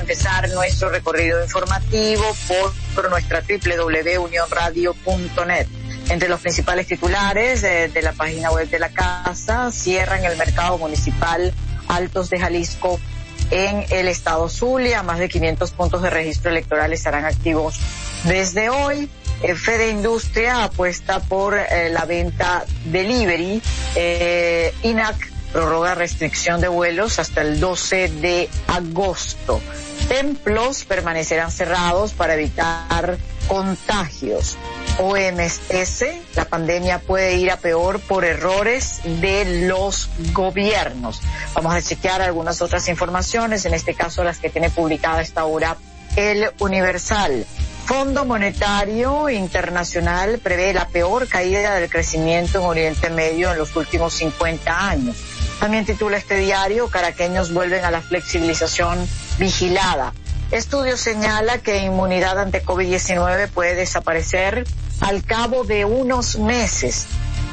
empezar nuestro recorrido informativo por, por nuestra www.unionradio.net. Entre los principales titulares de, de la página web de la casa, cierran el mercado municipal Altos de Jalisco en el estado Zulia. Más de 500 puntos de registro electoral estarán activos desde hoy. Fede Industria apuesta por eh, la venta delivery. Eh, INAC prorroga restricción de vuelos hasta el 12 de agosto. Templos permanecerán cerrados para evitar contagios. OMS, la pandemia puede ir a peor por errores de los gobiernos. Vamos a chequear algunas otras informaciones, en este caso las que tiene publicada esta hora el Universal. Fondo Monetario Internacional prevé la peor caída del crecimiento en Oriente Medio en los últimos 50 años. También titula este diario, caraqueños vuelven a la flexibilización vigilada. Estudio señala que inmunidad ante COVID-19 puede desaparecer al cabo de unos meses.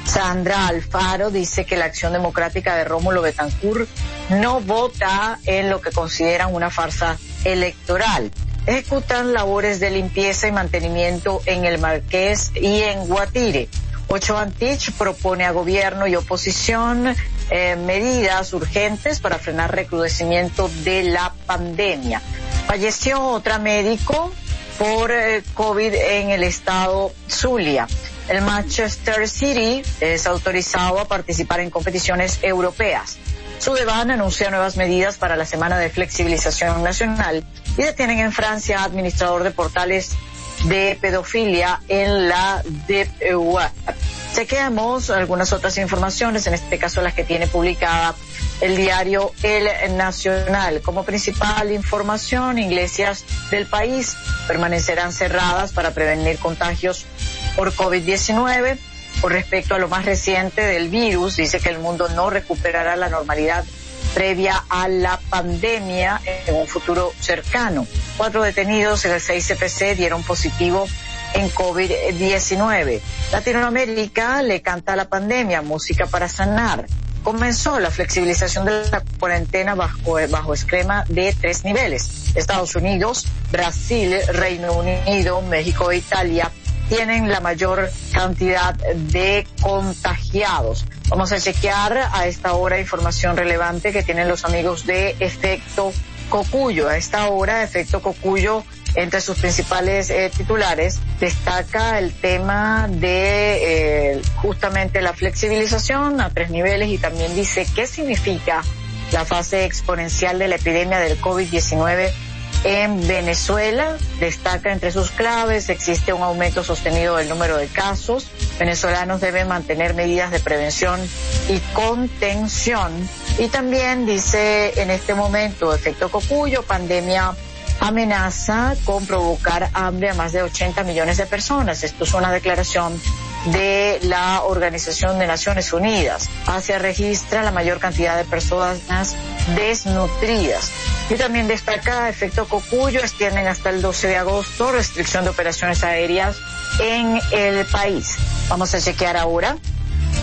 Sandra Alfaro dice que la acción democrática de Rómulo Betancourt no vota en lo que consideran una farsa electoral. Ejecutan labores de limpieza y mantenimiento en el Marqués y en Guatire. Ocho Antich propone a gobierno y oposición eh, medidas urgentes para frenar recrudecimiento de la pandemia. Falleció otra médico por eh, COVID en el estado Zulia. El Manchester City es autorizado a participar en competiciones europeas. Sudeban anuncia nuevas medidas para la semana de flexibilización nacional y detienen en Francia administrador de portales de pedofilia en la Deep Web. Chequeamos algunas otras informaciones, en este caso las que tiene publicada el diario El Nacional. Como principal información, iglesias del país permanecerán cerradas para prevenir contagios por COVID-19. Con respecto a lo más reciente del virus, dice que el mundo no recuperará la normalidad previa a la pandemia en un futuro cercano. Cuatro detenidos en el 6CPC dieron positivo en COVID-19. Latinoamérica le canta a la pandemia, música para sanar. Comenzó la flexibilización de la cuarentena bajo, bajo esquema de tres niveles. Estados Unidos, Brasil, Reino Unido, México e Italia tienen la mayor cantidad de contagiados. Vamos a chequear a esta hora información relevante que tienen los amigos de Efecto Cocuyo. A esta hora, Efecto Cocuyo entre sus principales eh, titulares destaca el tema de eh, justamente la flexibilización a tres niveles y también dice qué significa la fase exponencial de la epidemia del COVID-19 en Venezuela. Destaca entre sus claves, existe un aumento sostenido del número de casos. Venezolanos deben mantener medidas de prevención y contención. Y también dice en este momento, efecto cocuyo, pandemia amenaza con provocar hambre a más de 80 millones de personas. Esto es una declaración de la Organización de Naciones Unidas. Asia registra la mayor cantidad de personas desnutridas. Y también destaca efecto cocuyo, extienden hasta el 12 de agosto restricción de operaciones aéreas en el país. Vamos a chequear ahora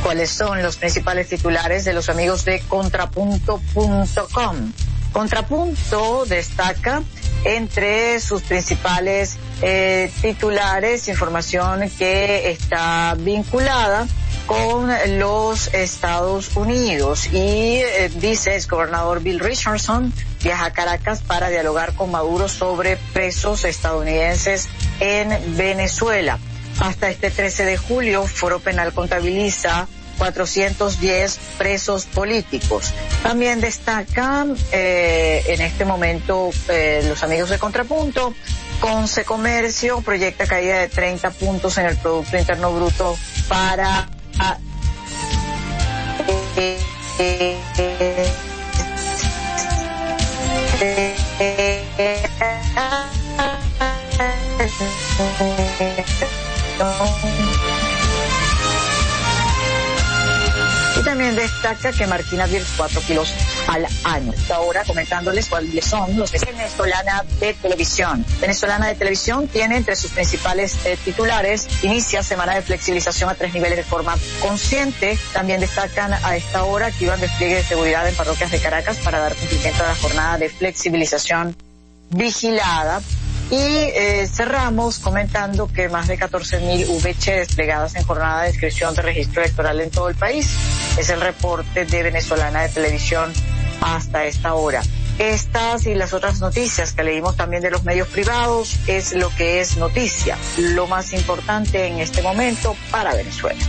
cuáles son los principales titulares de los amigos de contrapunto.com. Contrapunto destaca entre sus principales eh, titulares información que está vinculada con los Estados Unidos y eh, dice el gobernador Bill Richardson viaja a Caracas para dialogar con Maduro sobre presos estadounidenses en Venezuela. Hasta este 13 de julio, Foro Penal contabiliza 410 presos políticos. También destacan eh, en este momento eh, los amigos de Contrapunto, Conce Comercio proyecta caída de 30 puntos en el Producto Interno Bruto para eh, Y también destaca que Marquina advierte 4 kilos al año. Ahora comentándoles cuáles son los de venezolana de televisión. Venezolana de televisión tiene entre sus principales eh, titulares, inicia semana de flexibilización a tres niveles de forma consciente. También destacan a esta hora que iban despliegue de seguridad en parroquias de Caracas para dar cumplimiento a la jornada de flexibilización vigilada. Y eh, cerramos comentando que más de 14.000 VC desplegadas en jornada de inscripción de registro electoral en todo el país. Es el reporte de Venezolana de Televisión hasta esta hora. Estas y las otras noticias que leímos también de los medios privados es lo que es noticia, lo más importante en este momento para Venezuela.